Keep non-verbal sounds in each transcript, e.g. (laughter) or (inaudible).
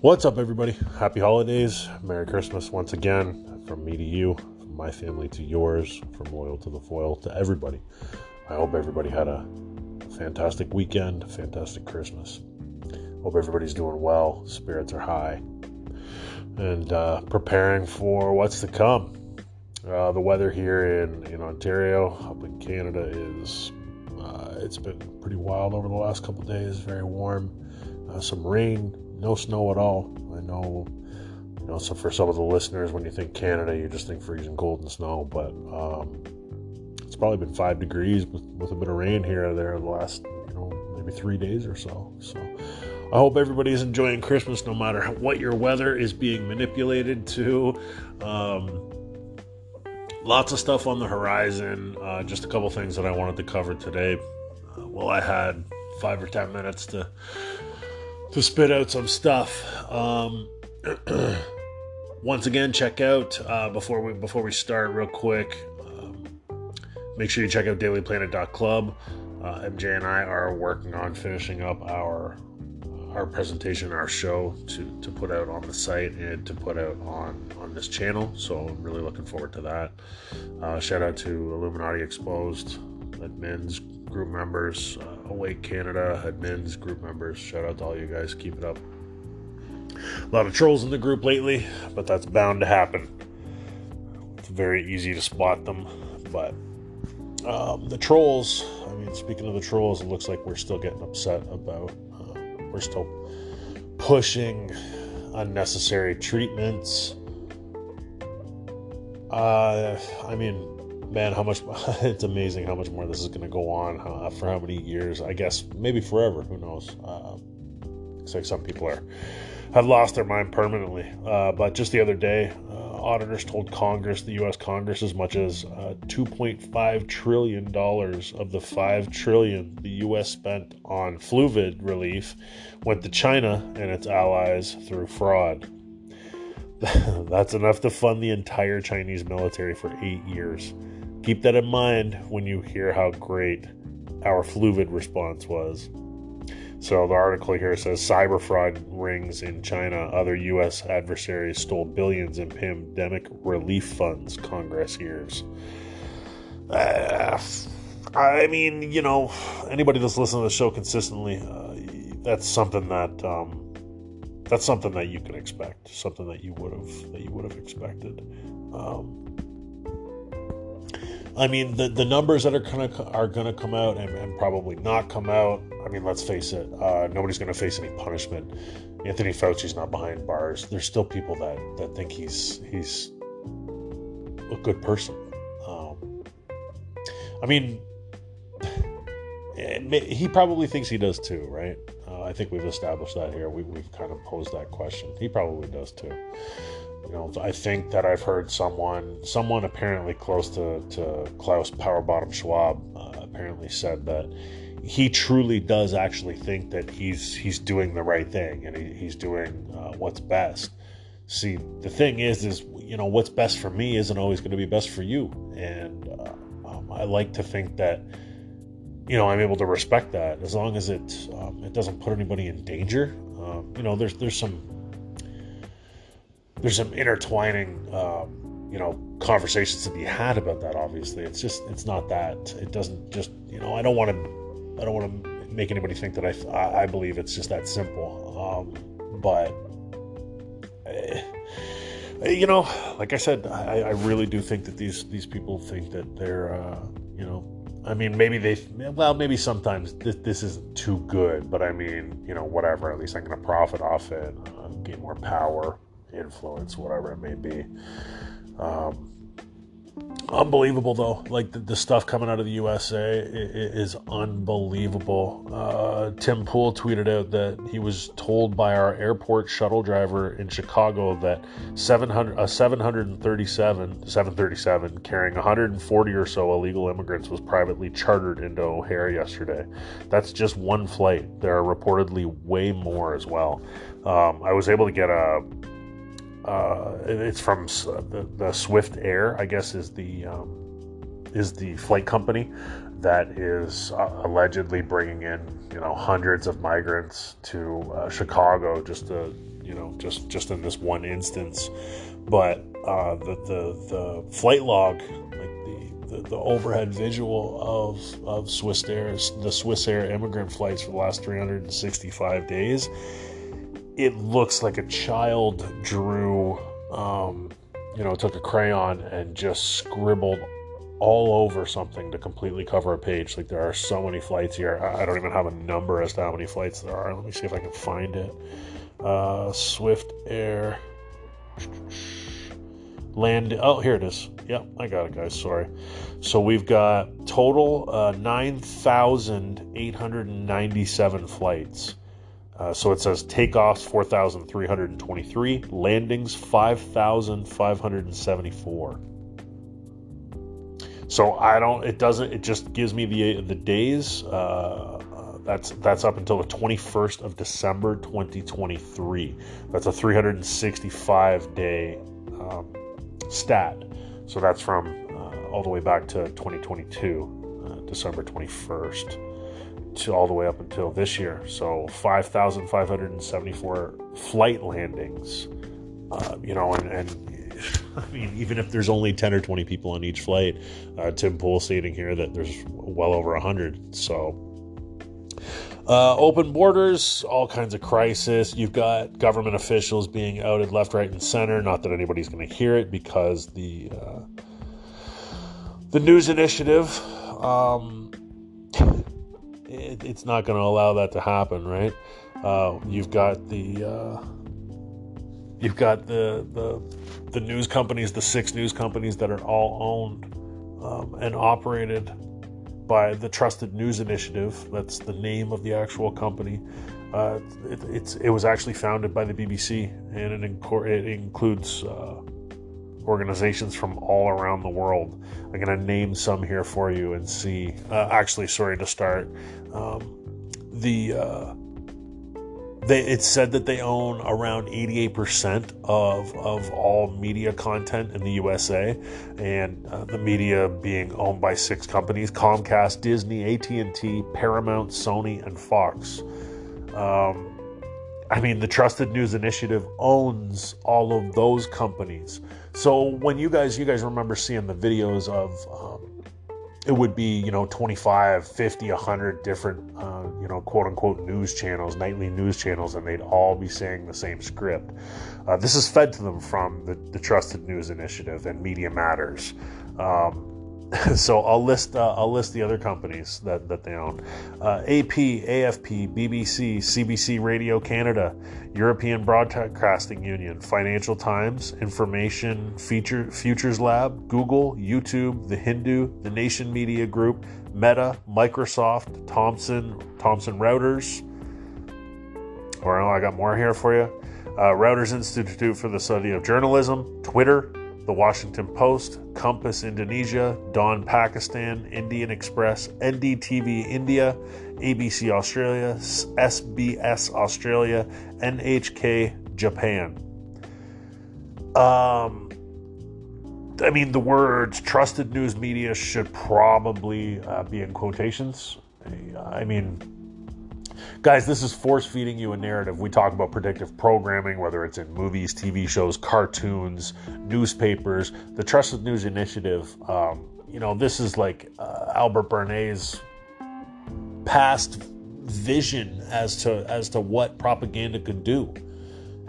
What's up, everybody? Happy holidays. Merry Christmas once again from me to you, from my family to yours, from loyal to the foil to everybody. I hope everybody had a fantastic weekend, fantastic Christmas. Hope everybody's doing well, spirits are high, and uh, preparing for what's to come. Uh, the weather here in, in Ontario, up in Canada, is uh, it's been pretty wild over the last couple days. Very warm, uh, some rain, no snow at all. I know, you know, so for some of the listeners, when you think Canada, you just think freezing cold and snow, but um, it's probably been five degrees with, with a bit of rain here or there the last, you know, maybe three days or so. So I hope everybody is enjoying Christmas no matter what your weather is being manipulated to. Um, lots of stuff on the horizon. Uh, just a couple things that I wanted to cover today. Uh, well, I had five or ten minutes to to spit out some stuff. Um, (clears throat) once again, check out uh, before we before we start real quick. Um, make sure you check out dailyplanet.club. Uh, MJ and I are working on finishing up our our presentation, our show to, to put out on the site and to put out on, on this channel. So I'm really looking forward to that. Uh, shout out to Illuminati Exposed, admins, group members, uh, Awake Canada, admins, group members. Shout out to all you guys. Keep it up. A lot of trolls in the group lately, but that's bound to happen. It's very easy to spot them, but um, the trolls. I mean, speaking of the trolls, it looks like we're still getting upset about we're still pushing unnecessary treatments. Uh, I mean, man, how much? (laughs) it's amazing how much more this is going to go on uh, for how many years? I guess maybe forever. Who knows? Uh, looks like some people are have lost their mind permanently. Uh, but just the other day, uh, auditors told Congress, the U.S. Congress, as much as uh, 2.5 trillion dollars of the 5 trillion the U.S. spent on fluvid relief went to China and its allies through fraud. (laughs) That's enough to fund the entire Chinese military for eight years. Keep that in mind when you hear how great our fluvid response was. So the article here says cyber fraud rings in China. Other U.S. adversaries stole billions in pandemic relief funds. Congress hears. Uh, I mean, you know, anybody that's listening to the show consistently, uh, that's something that um, that's something that you can expect. Something that you would have that you would have expected. Um, I mean, the, the numbers that are gonna are gonna come out and, and probably not come out. I mean, let's face it. Uh, nobody's gonna face any punishment. Anthony Fauci's not behind bars. There's still people that that think he's he's a good person. Um, I mean, he probably thinks he does too, right? Uh, I think we've established that here. We, we've kind of posed that question. He probably does too. You know, I think that I've heard someone, someone apparently close to, to Klaus Powerbottom Schwab, uh, apparently said that he truly does actually think that he's he's doing the right thing and he, he's doing uh, what's best. See, the thing is, is you know what's best for me isn't always going to be best for you, and uh, um, I like to think that you know I'm able to respect that as long as it um, it doesn't put anybody in danger. Um, you know, there's there's some there's some intertwining, um, you know, conversations to be had about that. Obviously, it's just it's not that. It doesn't just you know. I don't want to. I don't want to make anybody think that I I believe it's just that simple. Um, but. Eh, you know, like I said, I, I, really do think that these these people think that they're, uh, you know, I mean, maybe they, well, maybe sometimes this, this isn't too good, but I mean, you know, whatever. At least I'm going to profit off it, uh, gain more power, influence, whatever it may be. Um, unbelievable though. Like the, the, stuff coming out of the usa is, unbelievable. Uh, tim pool tweeted out that he was told by our airport shuttle driver in chicago that 700 a 737 737 carrying 140 or so illegal immigrants was privately chartered into o'hare yesterday. That's just one flight. There are reportedly way more as well. Um, i was able to get a uh, it's from the, the, Swift Air, I guess, is the um, is the flight company that is uh, allegedly bringing in you know hundreds of migrants to uh, Chicago just to you know, just just in this one instance. But uh, the the the flight log, like the, the, the overhead visual of of Swift Air, the Swift Air immigrant flights for the last 365 days, it looks like a child drew. Um, you know, took a crayon and just scribbled all over something to completely cover a page. Like there are so many flights here. I don't even have a number as to how many flights there are. Let me see if I can find it. Uh, Swift Air land. Oh, here it is. Yep, I got it, guys. Sorry. So we've got total uh, 9,897 flights. Uh, so it says takeoffs 4,323, landings 5,574. So I don't. It doesn't. It just gives me the the days. Uh, uh, that's that's up until the 21st of December 2023. That's a 365 day um, stat. So that's from uh, all the way back to 2022, uh, December 21st to all the way up until this year. So 5,574 flight landings. Uh, you know, and, and (laughs) I mean, even if there's only 10 or 20 people on each flight, uh, Tim Pool stating here that there's well over 100. So, uh, open borders, all kinds of crisis. You've got government officials being outed left, right, and center. Not that anybody's going to hear it because the uh, the news initiative. Um, it, it's not going to allow that to happen, right? Uh, you've got the uh, you've got the the the news companies, the six news companies that are all owned um, and operated by the Trusted News Initiative. That's the name of the actual company. Uh, it, it's it was actually founded by the BBC, and it, it includes uh, organizations from all around the world. I'm going to name some here for you and see. Uh, actually, sorry to start. Um, the uh, it's said that they own around 88% of, of all media content in the USA, and uh, the media being owned by six companies: Comcast, Disney, AT&T, Paramount, Sony, and Fox. Um, I mean, the Trusted News Initiative owns all of those companies. So when you guys, you guys remember seeing the videos of, um, it would be, you know, 25, 50, 100 different, uh, you know, quote unquote news channels, nightly news channels, and they'd all be saying the same script. Uh, this is fed to them from the, the Trusted News Initiative and Media Matters. Um, (laughs) so I'll list uh, I'll list the other companies that, that they own: uh, AP, AFP, BBC, CBC Radio Canada, European Broadcasting Union, Financial Times, Information Feature Futures Lab, Google, YouTube, The Hindu, The Nation Media Group, Meta, Microsoft, Thomson Thomson Reuters. Or oh, I got more here for you. Uh, Reuters Institute for the Study of Journalism, Twitter, the Washington Post, Kompas Indonesia, Dawn Pakistan, Indian Express, NDTV India, ABC Australia, SBS Australia, NHK Japan. Um, I mean, the words trusted news media should probably uh, be in quotations. I mean, Guys, this is force feeding you a narrative. We talk about predictive programming, whether it's in movies, TV shows, cartoons, newspapers, the Trusted News Initiative. Um, you know, this is like uh, Albert Bernays' past vision as to as to what propaganda could do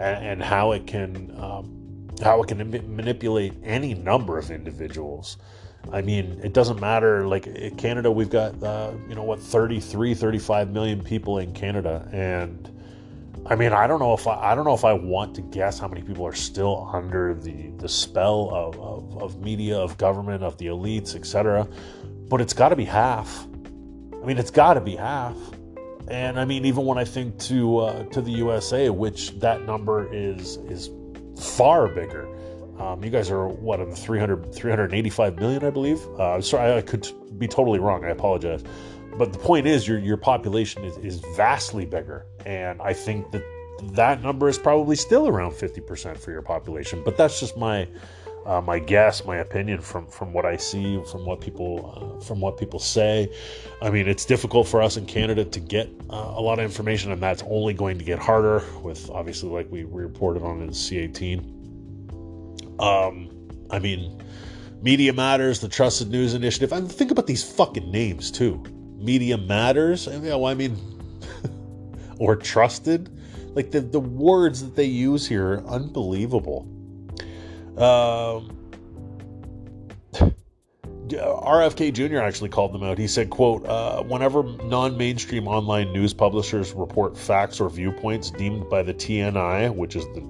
and, and how it can um, how it can manipulate any number of individuals. I mean, it doesn't matter. Like Canada, we've got, uh, you know, what, 33, 35 million people in Canada. And I mean, I don't know if I, I don't know if I want to guess how many people are still under the, the spell of, of, of media, of government, of the elites, etc. But it's got to be half. I mean, it's got to be half. And I mean, even when I think to uh, to the USA, which that number is is far bigger. Um, you guys are what in the 300, 385 million, I believe. Uh, sorry, I could be totally wrong. I apologize. But the point is, your your population is, is vastly bigger, and I think that that number is probably still around 50% for your population. But that's just my uh, my guess, my opinion from from what I see, from what people uh, from what people say. I mean, it's difficult for us in Canada to get uh, a lot of information, and that's only going to get harder with obviously, like we reported on in C18. Um, I mean, Media Matters, the Trusted News Initiative. I mean, think about these fucking names too. Media Matters. I mean, I (laughs) mean or trusted. Like the, the words that they use here are unbelievable. Um, (laughs) RFK Jr. actually called them out. He said, "quote uh, Whenever non-mainstream online news publishers report facts or viewpoints deemed by the TNI, which is the,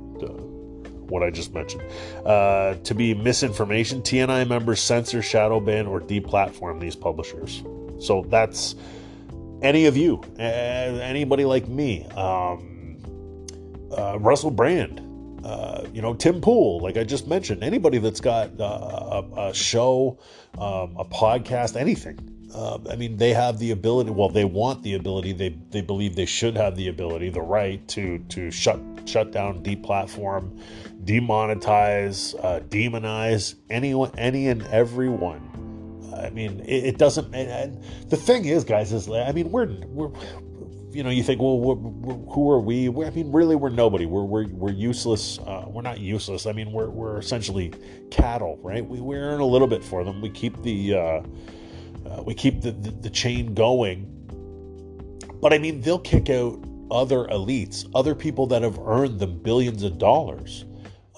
what I just mentioned, uh, to be misinformation, TNI members censor, shadow ban, or deplatform these publishers. So that's any of you, anybody like me, um, uh, Russell Brand." Uh, you know, Tim Pool, like I just mentioned, anybody that's got uh, a, a, show, um, a podcast, anything. Uh, I mean, they have the ability. Well, they want the ability. They they believe they should have the ability, the right to to shut shut down, deplatform, demonetize, uh, demonize anyone, any and everyone. I mean, it, it doesn't. And the thing is, guys, is I mean, we're we're you know, you think, well, we're, we're, who are we? We're, I mean, really, we're nobody. We're we're, we're useless. Uh, we're not useless. I mean, we're, we're essentially cattle, right? We, we earn a little bit for them. We keep the uh, uh, we keep the, the, the chain going. But I mean, they'll kick out other elites, other people that have earned them billions of dollars.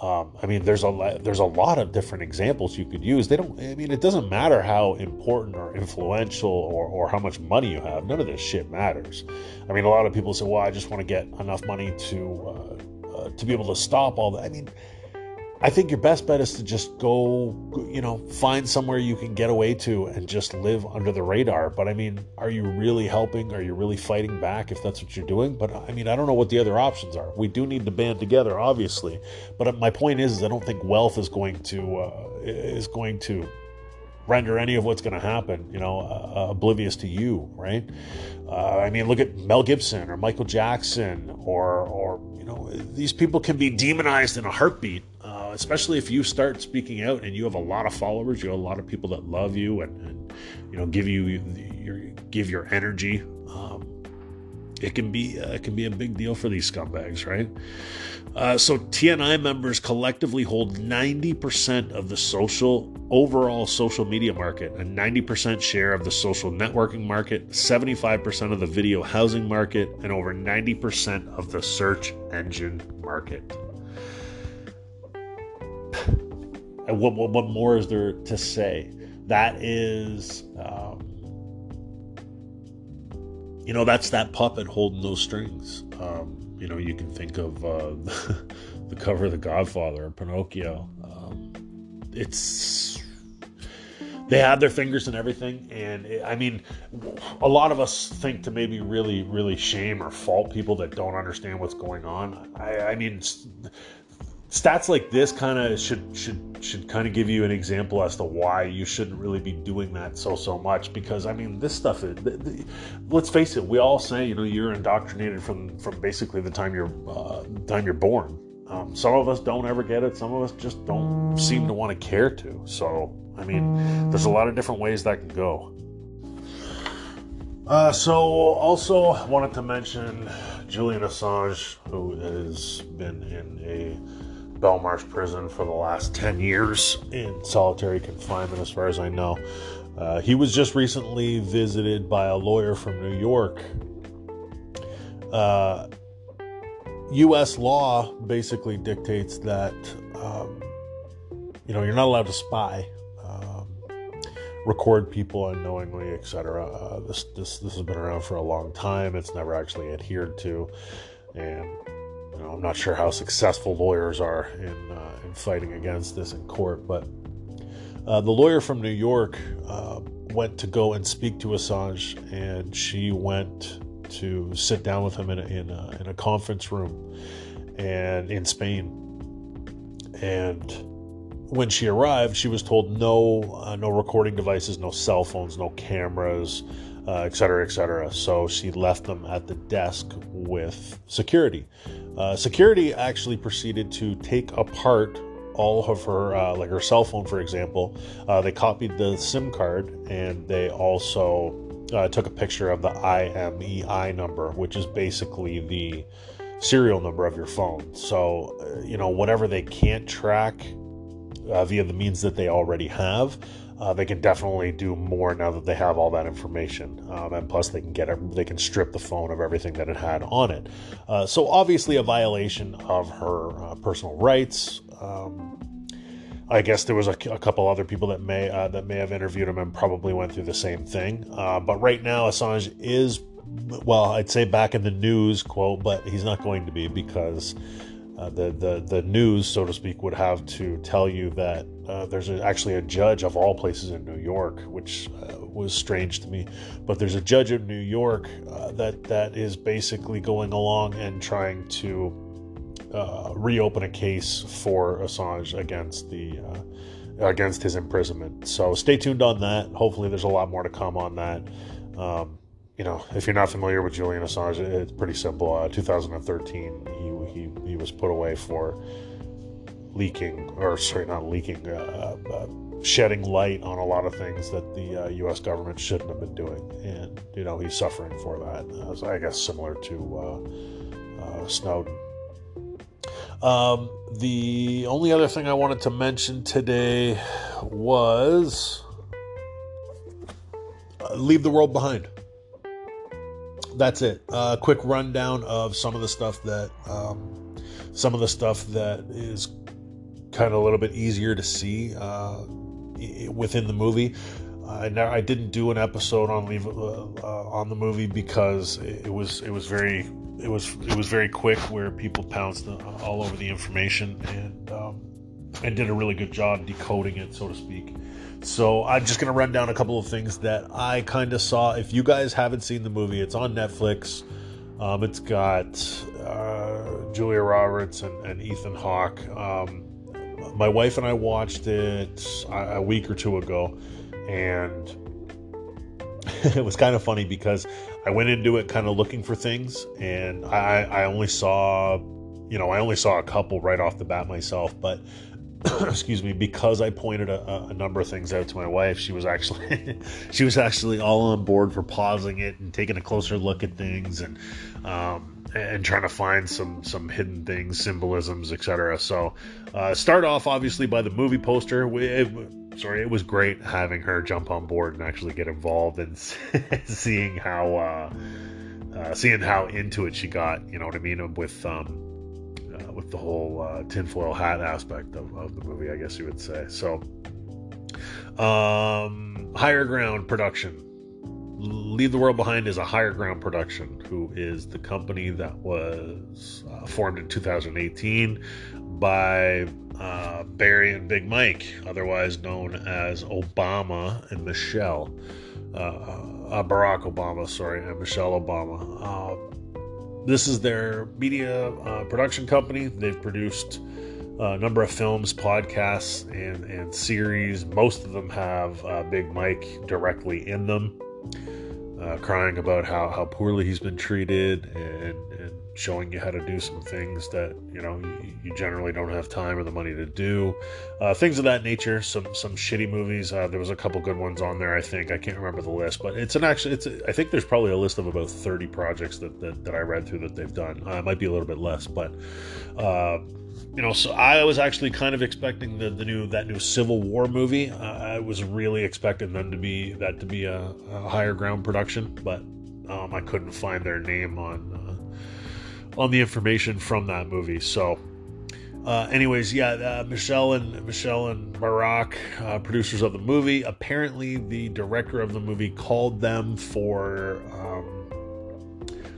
Um, I mean, there's a there's a lot of different examples you could use. They don't. I mean, it doesn't matter how important or influential or, or how much money you have. None of this shit matters. I mean, a lot of people say, "Well, I just want to get enough money to uh, uh, to be able to stop all that." I mean, I think your best bet is to just go, you know, find somewhere you can get away to and just live under the radar. But I mean, are you really helping? Are you really fighting back if that's what you're doing? But I mean, I don't know what the other options are. We do need to band together, obviously. But my point is, is I don't think wealth is going to uh, is going to render any of what's going to happen, you know, uh, oblivious to you, right? Uh, I mean, look at Mel Gibson or Michael Jackson or or you know, these people can be demonized in a heartbeat especially if you start speaking out and you have a lot of followers, you have a lot of people that love you and, and you know give you your give your energy. Um, it can be uh, it can be a big deal for these scumbags, right? Uh, so TNI members collectively hold 90% of the social overall social media market, a 90% share of the social networking market, 75% of the video housing market, and over 90% of the search engine market. And what, what, what more is there to say? That is, um, you know, that's that puppet holding those strings. Um, you know, you can think of uh, (laughs) the cover of The Godfather, Pinocchio. Um, it's they have their fingers in everything and it, i mean a lot of us think to maybe really really shame or fault people that don't understand what's going on i, I mean stats like this kind of should should should kind of give you an example as to why you shouldn't really be doing that so so much because I mean this stuff is, let's face it we all say you know you're indoctrinated from from basically the time you're uh, time you're born. Um, some of us don't ever get it some of us just don't seem to want to care to so I mean there's a lot of different ways that can go. Uh, so also wanted to mention Julian Assange who has been in a Belmarsh prison for the last 10 years in solitary confinement, as far as I know. Uh, he was just recently visited by a lawyer from New York. Uh, U.S. law basically dictates that um, you know you're not allowed to spy, um, record people unknowingly, etc. Uh, this this this has been around for a long time. It's never actually adhered to, and you know, I'm not sure how successful lawyers are in, uh, in fighting against this in court, but uh, the lawyer from New York uh, went to go and speak to Assange, and she went to sit down with him in a, in a, in a conference room and in Spain. And when she arrived, she was told no, uh, no recording devices, no cell phones, no cameras, uh, et cetera, et cetera. So she left them at the desk with security. Uh, security actually proceeded to take apart all of her, uh, like her cell phone, for example. Uh, they copied the SIM card and they also uh, took a picture of the IMEI number, which is basically the serial number of your phone. So, uh, you know, whatever they can't track uh, via the means that they already have, uh, they can definitely do more now that they have all that information. Um, and plus, they can get it, they can strip the phone of everything that it had on it. Uh, so, obviously, a violation of her uh, personal rights. Um, I guess there was a, a, couple other people that may uh, that may have interviewed him and probably went through the same thing. Uh, but right now, Assange is, well, I'd say back in the news quote, but he's not going to be because uh, the, the the news, so to speak, would have to tell you that uh, there's a, actually a judge of all places in New York, which uh, was strange to me. But there's a judge in New York uh, that that is basically going along and trying to uh, reopen a case for Assange against the against his imprisonment. So stay tuned on that. Hopefully, there's a lot more to come on that. Um, you know, if you're not familiar with Julian Assange, it's pretty simple. Uh, 2013, he, he, he was put away for leaking, or sorry, not leaking, uh, uh, shedding light on a lot of things that the U.S. Uh, government shouldn't have been doing, and you know he's suffering for that. I guess similar to uh, uh, Snowden. Um, the only other thing I wanted to mention today was leave the world behind that's it. A uh, quick rundown of some of the stuff that um, some of the stuff that is kind of a little bit easier to see uh, within the movie. I, I didn't do an episode on leave uh, uh, on the movie because it was it was very it was it was very quick where people pounced all over the information and um, and did a really good job decoding it, so to speak. So I'm just gonna run down a couple of things that I kind of saw. If you guys haven't seen the movie, it's on Netflix. Um, it's got uh, Julia Roberts and, and Ethan Hawke. Um, my wife and I watched it a, a week or two ago, and (laughs) it was kind of funny because I went into it kind of looking for things, and I, I only saw, you know, I only saw a couple right off the bat myself, but (coughs) excuse me, because I pointed a, a, number of things out to my wife, she was actually (laughs) she was actually all on board for pausing it and taking a closer look at things and um, and trying to find some some hidden things, symbolisms, etc. So uh, start off obviously by the movie poster. It, sorry, it was great having her jump on board and actually get involved and (laughs) seeing how uh, uh, seeing how into it she got. You know what I mean with um, with the whole uh, tinfoil hat aspect of, of the movie, I guess you would say. So, um, Higher Ground Production. Leave the World Behind is a Higher Ground production, who is the company that was uh, formed in 2018 by uh, Barry and Big Mike, otherwise known as Obama and Michelle. Uh, uh Barack Obama, sorry, and Michelle Obama. This is their media uh, production company. They've produced a number of films, podcasts, and, and series. Most of them have uh, Big Mike directly in them, uh, crying about how, how poorly he's been treated and showing you how to do some things that you know you, generally don't have time or the money to do. Uh, things of that nature. Some some shitty movies. Uh, there was a couple good ones on there i think. I can't remember the list but it's an actually it's a, I think there's probably a list of about 30 projects that that, that i read through that they've done. Uh, it might be a little bit less but uh, you know, so I was actually kind of expecting the, the new that new Civil War movie. Uh, I was really expecting them to be that to be a, a higher ground production, but um, I couldn't find their name on on the information from that movie. So, uh, anyways, yeah, uh, Michelle and Michelle and Barack, uh, producers of the movie. Apparently, the director of the movie called them for um,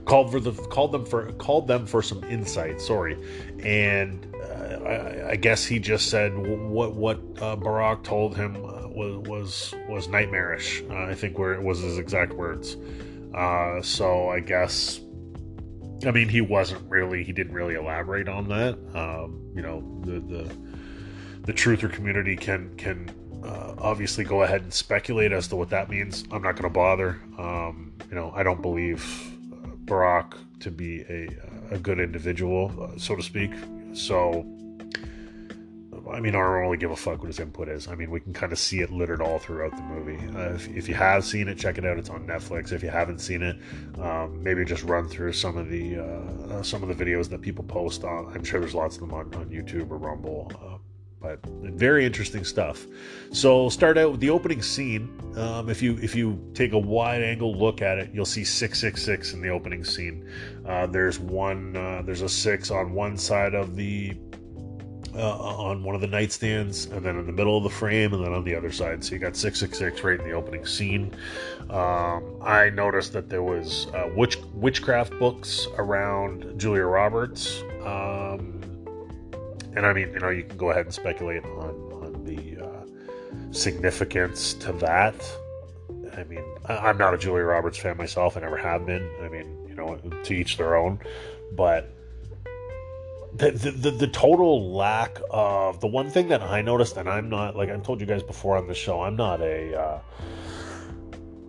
called for the called them for called them for some insight. Sorry, and uh, I, I, guess he just said what what uh, Barack told him uh, was was was nightmarish. I think where it was his exact words. so I guess I mean, he wasn't really, he didn't really elaborate on that. Um, you know, the, the, the truther community can, can, uh, obviously go ahead and speculate as to what that means. I'm not going to bother. Um, you know, I don't believe Barack to be a, a good individual, uh, so to speak. So I mean, I don't really give a fuck what his input is. I mean, we can kind of see it littered all throughout the movie. Uh, if, if, you have seen it, check it out. It's on Netflix. If you haven't seen it, um, maybe just run through some of the uh, some of the videos that people post on. I'm sure there's lots of them on, on YouTube or Rumble. Uh, but very interesting stuff. So start out with the opening scene. Um, if you if you take a wide angle look at it, you'll see six six six in the opening scene. Uh, there's one. Uh, there's a six on one side of the uh, on one of the nightstands, and then in the middle of the frame, and then on the other side. So you got 666 right in the opening scene. Um, I noticed that there was uh, witch, witchcraft books around Julia Roberts. Um, and I mean, you know, you can go ahead and speculate on, on the uh, significance to that. I mean, I, am not a Julia Roberts fan myself. I never have been. I mean, you know, to each their own. But the, the, the, total lack of the one thing that I noticed, and I'm not like I've told you guys before on the show, I'm not a uh,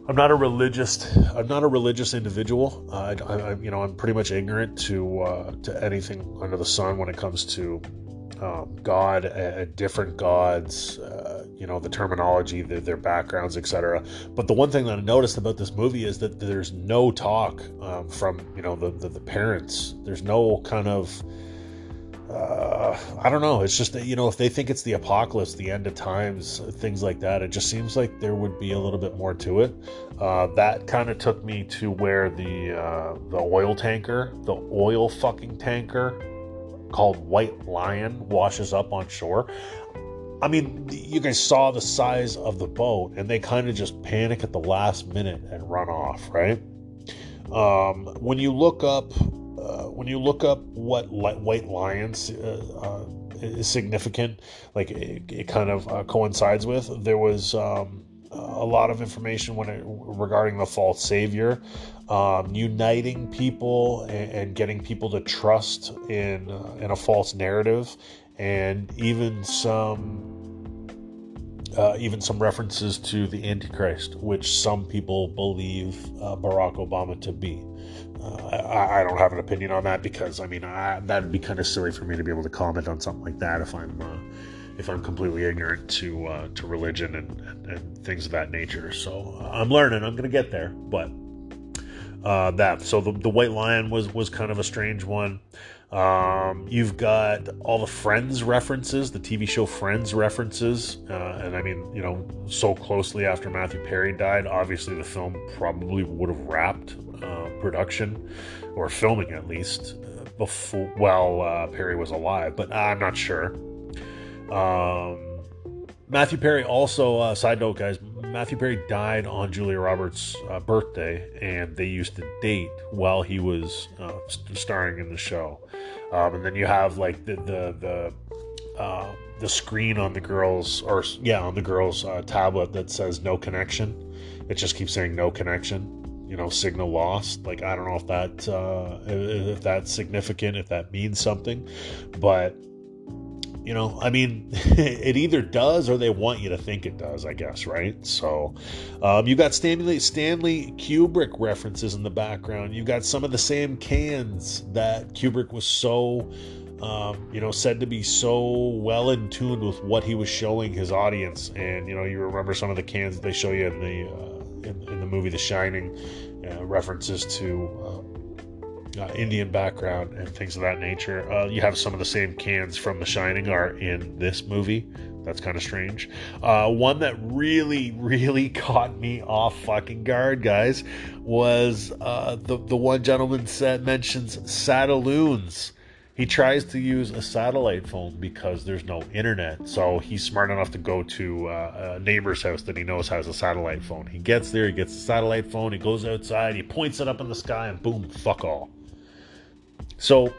I'm not a religious I'm not a religious individual. Uh, I, I, you know I'm pretty much ignorant to uh, to anything under the sun when it comes to um, God and different gods, uh, you know, the terminology, the, their backgrounds, etc. But the one thing that I noticed about this movie is that there's no talk um, from you know the, the, the parents. There's no kind of uh, I don't know. It's just that, you know, if they think it's the apocalypse, the end of times, things like that, it just seems like there would be a little bit more to it. Uh, that kind of took me to where the uh, the oil tanker, the oil fucking tanker called White Lion washes up on shore. I mean, you guys saw the size of the boat, and they kind of just panic at the last minute and run off, right? Um, when you look up uh, when you look up what white lions uh, uh, is significant, like it, it kind of uh, coincides with, there was um, a lot of information when it, regarding the false savior, um, uniting people and, and, getting people to trust in uh, in a false narrative, and even some. Uh, even some references to the Antichrist, which some people believe Barack Obama to be. I, I, don't have an opinion on that because I mean that'd be kind of silly for me to be able to comment on something like that if I'm uh, if I'm completely ignorant to uh, to religion and, and, and, things of that nature. So uh, I'm learning. I'm gonna get there, but uh, that so the, the White Lion was was kind of a strange one. Um, you've got all the Friends references, the TV show Friends references, uh, and I mean, you know, so closely after Matthew Perry died, obviously the film probably would have wrapped uh, production or filming at least uh, before while uh, Perry was alive, but I'm not sure. Um, Matthew Perry also, uh, side note, guys, Matthew Perry died on Julia Roberts' uh, birthday, and they used to date while he was uh, starring in the show. Um, and then you have like the the the, uh, the screen on the girls, or yeah, on the girls' uh, tablet that says "no connection." It just keeps saying "no connection." you know signal lost like i don't know if that uh, if that's significant if that means something but you know i mean (laughs) it either does or they want you to think it does i guess right so um, you got stanley stanley kubrick references in the background you got some of the same cans that kubrick was so um, you know, said to be so well in tune with what he was showing his audience. And, you know, you remember some of the cans that they show you in the uh, in, in the movie The Shining, uh, references to uh, Indian background and things of that nature. Uh, you have some of the same cans from The Shining are in this movie. That's kind of strange. Uh, one that really, really (laughs) caught me off fucking guard, guys, was uh, the the one gentleman said mentions Satelloons he tries to use a satellite phone because there's no internet. So he's smart enough to go to uh, a neighbor's house that he knows has a satellite phone. He gets there, he gets the satellite phone, he goes outside, he points it up in the sky, and boom, fuck all. So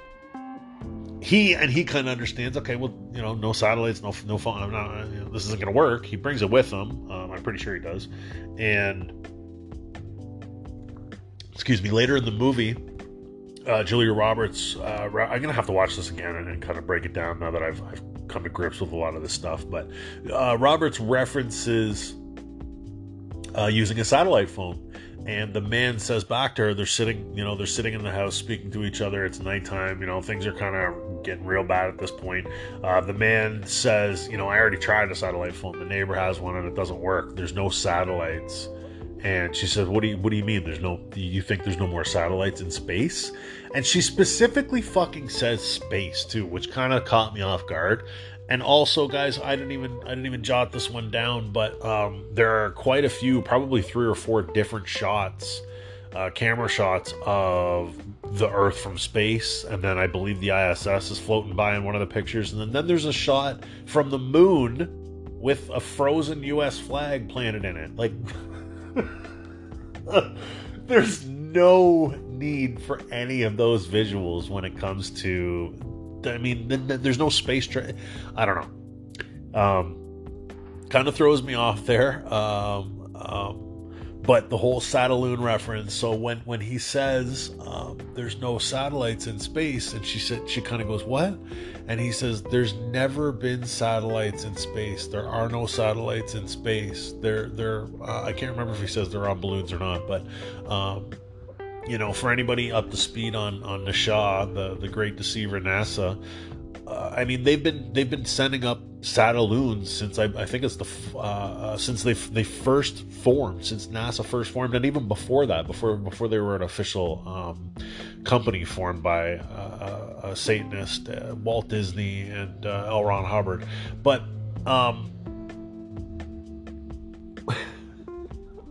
he and he kind of understands. Okay, well, you know, no satellites, no no phone. I'm not. You know, this isn't going to work. He brings it with him. Um, I'm pretty sure he does. And excuse me, later in the movie, uh, Julia Roberts. Uh, I'm gonna have to watch this again and, and, kind of break it down now that I've, I've, come to grips with a lot of this stuff. But uh, Roberts references uh, using a satellite phone, and the man says back to her, they're sitting, you know, they're sitting in the house speaking to each other. It's nighttime, you know, things are kind of getting real bad at this point. Uh, the man says, you know, I already tried a satellite phone. The neighbor has one and it doesn't work. There's no satellites. And she says, "What do you What do you mean? There's no? You think there's no more satellites in space?" And she specifically fucking says space too, which kind of caught me off guard. And also, guys, I didn't even I didn't even jot this one down, but um, there are quite a few, probably three or four different shots, uh, camera shots of the Earth from space, and then I believe the ISS is floating by in one of the pictures, and then, then there's a shot from the moon with a frozen U.S. flag planted in it. Like, (laughs) there's no need for any of those visuals when it comes to I mean, there's no space. Tra- I don't know. Um, kind of throws me off there. Um, um, but the whole Satelloon reference. So when when he says um, there's no satellites in space, and she said she kind of goes what, and he says there's never been satellites in space. There are no satellites in space. They're they're uh, I can't remember if he says they're on balloons or not, but um, you know, for anybody up to speed on on Nisha, the the great deceiver NASA, uh, I mean they've been they've been sending up Satelloons since I, I think it's the uh, uh, since they they first formed, since NASA first formed, and even before that, before before they were an official um, company formed by uh, a Satanist, uh, Walt Disney and uh, L. Ron Hubbard, but. Um,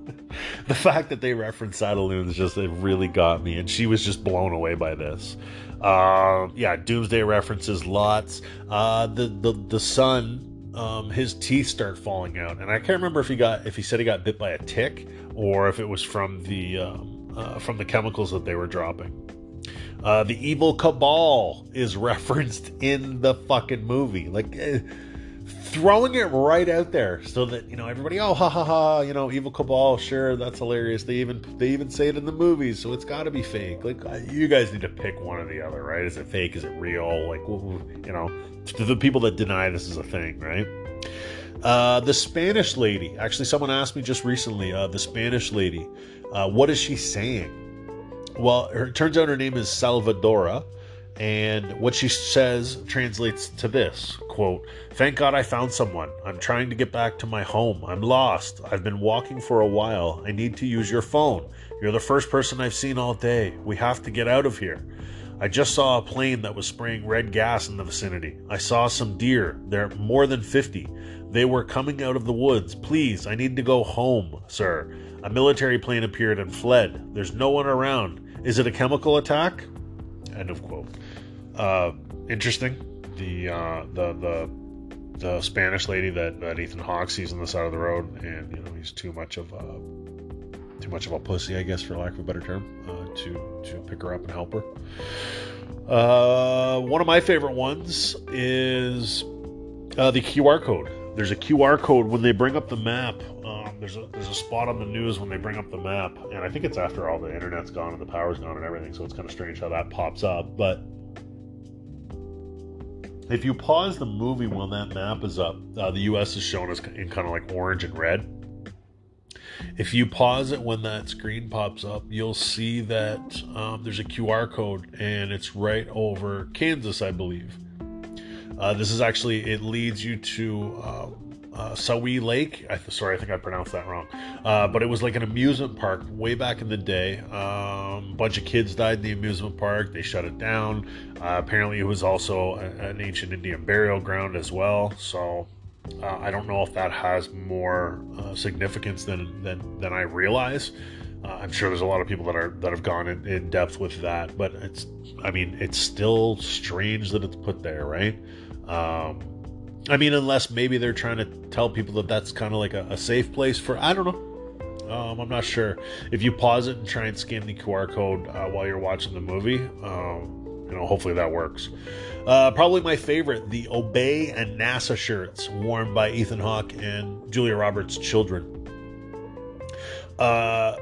(laughs) the fact that they referenced Satelloons just it really got me, and she was just blown away by this. Uh, yeah, Doomsday references lots. Uh, the the the son, um, his teeth start falling out, and I can't remember if he got if he said he got bit by a tick or if it was from the um, uh, from the chemicals that they were dropping. Uh, the evil cabal is (laughs) referenced in the fucking movie. Like, eh, throwing it right out there so that you know everybody oh ha ha ha you know evil cabal sure that's hilarious. They even they even say it in the movies so it's got to be fake. Like you guys need to pick one or the other right? Is it fake? Is it real? Like you know the people that deny this is a thing right? Uh, the Spanish lady, actually, someone asked me just recently. Uh, the Spanish lady, uh, what is she saying? Well, it turns out her name is Salvadora, and what she says translates to this quote, Thank God I found someone. I'm trying to get back to my home. I'm lost. I've been walking for a while. I need to use your phone. You're the first person I've seen all day. We have to get out of here. I just saw a plane that was spraying red gas in the vicinity. I saw some deer. There are more than 50. They were coming out of the woods. Please, I need to go home, sir. A military plane appeared and fled. There's no one around. Is it a chemical attack? End of quote. Uh, interesting. The uh, the the the Spanish lady that, that Ethan Hawke sees on the side of the road, and you know he's too much of a too much of a pussy, I guess, for lack of a better term, uh, to to pick her up and help her. Uh, one of my favorite ones is uh, the QR code. There's a QR code when they bring up the map. Um, there's a there's a spot on the news when they bring up the map, and I think it's after all the internet's gone and the power's gone and everything. So it's kind of strange how that pops up, but if you pause the movie when that map is up, uh, the U.S. is shown as in kind of like orange and red. If you pause it when that screen pops up, you'll see that um, there's a QR code and it's right over Kansas, I believe. Uh, this is actually, it leads you to uh, Sawi Lake. I, sorry, I think I pronounced that wrong. Uh, but it was like an amusement park way back in the day. Um, a bunch of kids died in the amusement park. They shut it down. Uh, apparently, it was also a, an ancient Indian burial ground as well. So uh, I don't know if that has more uh, significance than, than than I realize. Uh, I'm sure there's a lot of people that are that have gone in, in depth with that, but it's I mean it's still strange that it's put there, right? Um, I mean, unless maybe they're trying to tell people that that's kind of like a, a, safe place for. I don't know. Um, I'm not sure. If you pause it and try and scan the QR code uh, while you're watching the movie, um, you know, hopefully that works. Uh, probably my favorite, the Obey and NASA shirts worn by Ethan Hawke and Julia Roberts' children. Uh,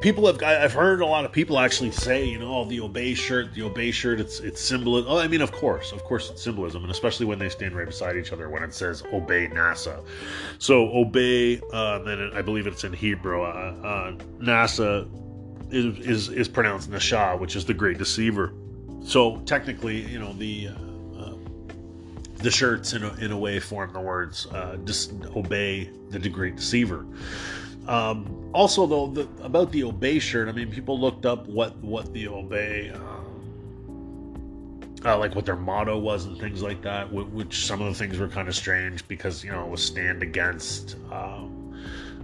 people have I've heard a lot of people actually say, you know, oh, the obey shirt, the obey shirt, it's it's symbolism. Oh, I mean, of course, of course, it's symbolism, and especially when they stand right beside each other when it says obey NASA. So obey, uh, then I believe it's in Hebrew. Uh, uh, NASA is, is is pronounced Nasha, which is the great deceiver. So technically, you know the. Uh, the shirts in a, in a way form the words uh, obey the great deceiver um, also, though, the, about the Obey shirt, I mean, people looked up what what the Obey, um, uh, like what their motto was and things like that. Which some of the things were kind of strange because you know it was stand against. Um,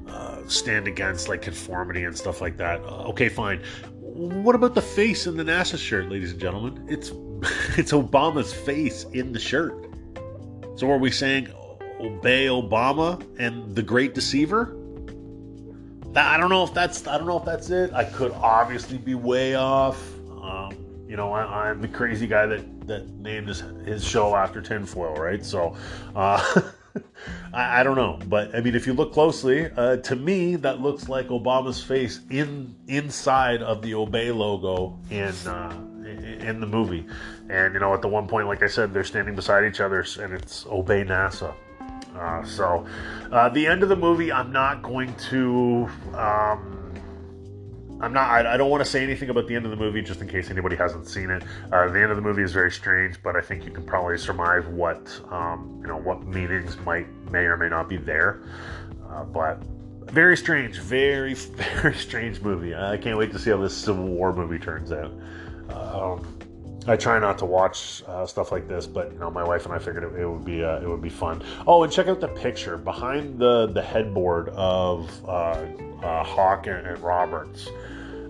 uh, stand against like conformity and stuff like that. Uh, okay, fine. What about the face in the NASA shirt, ladies and gentlemen? It's (laughs) it's Obama's face in the shirt. So are we saying obey Obama and the Great Deceiver? I don't know if that's I don't know if that's it. I could obviously be way off. Um, you know, I, am the crazy guy that that named his his show after tinfoil, right? So, uh, (laughs) I, I, don't know, but I mean, if you look closely, uh, to me, that looks like Obama's face in inside of the Obey logo in uh, in the movie. And you know, at the one point, like I said, they're standing beside each other, and it's Obey NASA. Uh, so, uh, the end of the movie, I'm not going to. Um, I'm not. I, I don't want to say anything about the end of the movie, just in case anybody hasn't seen it. Uh, the end of the movie is very strange, but I think you can probably surmise what um, you know what meanings might may or may not be there. Uh, but very strange, very (laughs) very strange movie. I can't wait to see how this Civil War movie turns out. Um, I try not to watch uh, stuff like this, but you know, my wife and I figured it, it would be uh, it would be fun. Oh, and check out the picture behind the the headboard of uh, uh Hawke and, and Roberts.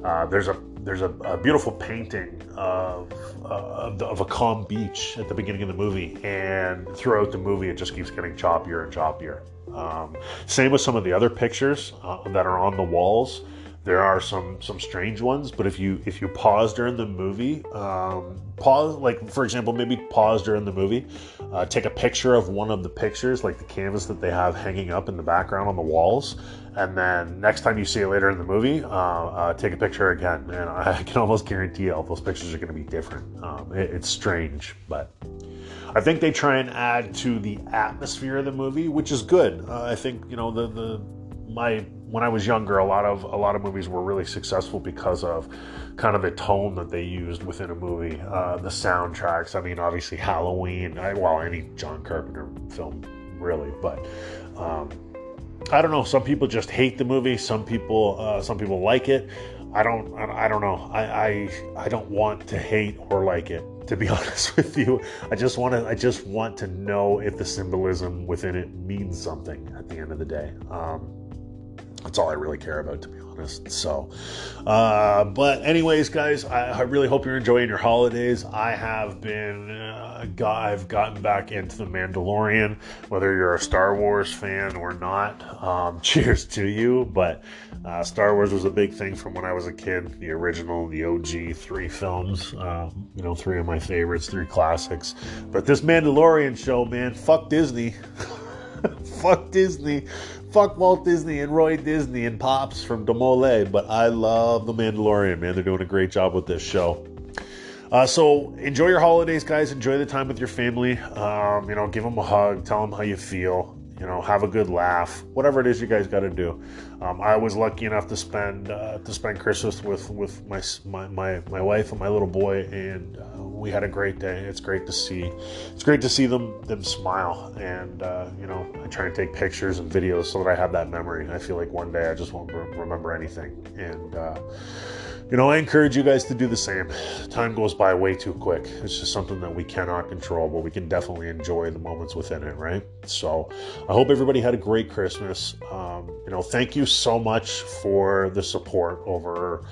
Uh, there's a there's a, a beautiful painting of, uh, of, the, of, a calm beach at the beginning of the movie, and throughout the movie, it just keeps getting choppier and choppier. Um, same with some of the other pictures that are on the walls there are some some strange ones but if you if you pause during the movie um, pause like for example maybe pause during the movie uh, take a picture of one of the pictures like the canvas that they have hanging up in the background on the walls and then next time you see it later in the movie uh, uh, take a picture again and (laughs) i can almost guarantee all those pictures are going to be different um, it, it's strange but I think they try and add to the atmosphere of the movie, which is good. Uh, I think you know the the my when I was younger, a lot of a lot of movies were really successful because of kind of the tone that they used within a movie, uh, the soundtracks. I mean, obviously Halloween, I, well, any John Carpenter film, really. But um, I don't know. Some people just hate the movie. Some people, uh, some people like it. I don't. I, don't know. I, I I don't want to hate or like it. To be (laughs) honest with you, I just want to. I just want to know if the symbolism within it means something at the end of the day. Um, that's all I really care about, to be honest. So, uh, but anyways, guys, I, I, really hope you're enjoying your holidays. I have been, uh, got, I've gotten back into the Mandalorian. Whether you're a Star Wars fan or not, um, (laughs) cheers to you. But uh, Star Wars was a big thing from when I was a kid. The original, the OG three films. Um, you know, three of my favorites, three classics. But this Mandalorian show, man, fuck Disney. (laughs) (laughs) fuck Disney fuck Walt Disney and Roy Disney and Pops from Demole, but I love The Mandalorian, man. They're doing a great job with this show. Uh, so enjoy your holidays, guys. Enjoy the time with your family. Um, you know, give them a hug. Tell them how you feel. You know, have a good laugh. Whatever it is you guys got to do. Um, I was lucky enough to spend uh, to spend Christmas with with my my my, my wife and my little boy, and uh, we had a great day. It's great to see. It's great to see them them smile, and uh, you know, I try to take pictures and videos so that I have that memory. I feel like one day I just won't remember anything, and uh, you know, I encourage you guys to do the same. Time goes by way too quick. It's just something that we cannot control, but we can definitely enjoy the moments within it, right? So, I hope everybody had a great Christmas. Um, you know, thank you so much for the support over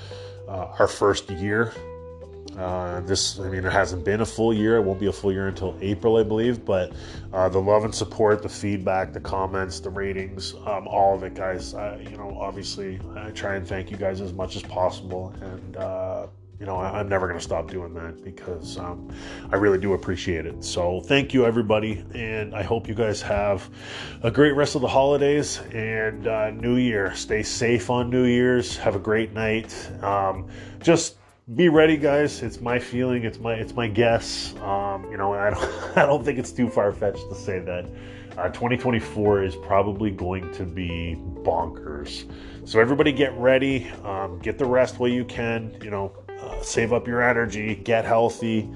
uh, our first year uh, this, I mean, it hasn't been a full year. It won't be a full year until April, I believe. But uh, the love and support, the feedback, the comments, the ratings, um, all of it, guys. you know, obviously, I try and thank you guys as much as possible. And uh, you know, I, am never going to stop doing that because um, I really do appreciate it. So thank you, everybody. And I hope you guys have a great rest of the holidays and uh, New Year. Stay safe on New Year's. Have a great night. Um, just be ready, guys. It's my feeling. It's my it's my guess. Um, you know, I don't (laughs) I don't think it's too far fetched to say that uh, 2024 is probably going to be bonkers. So everybody, get ready. Um, get the rest while you can. You know, uh, save up your energy, get healthy,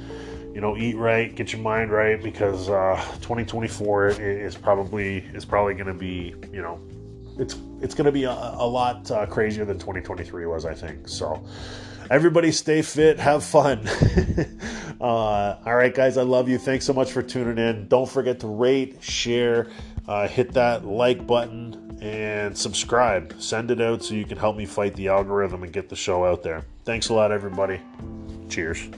you know, eat right, get your mind right, because uh, 2024 is probably is probably going to be, you know, it's it's going to be a, a lot uh, crazier than 2023 was, I think. So, everybody, stay fit, have fun. (laughs) Uh, all right, guys, I love you. Thanks so much for tuning in. Don't forget to rate, share, uh, hit that like button and subscribe. Send it out so you can help me fight the algorithm and get the show out there. Thanks a lot, everybody. Cheers.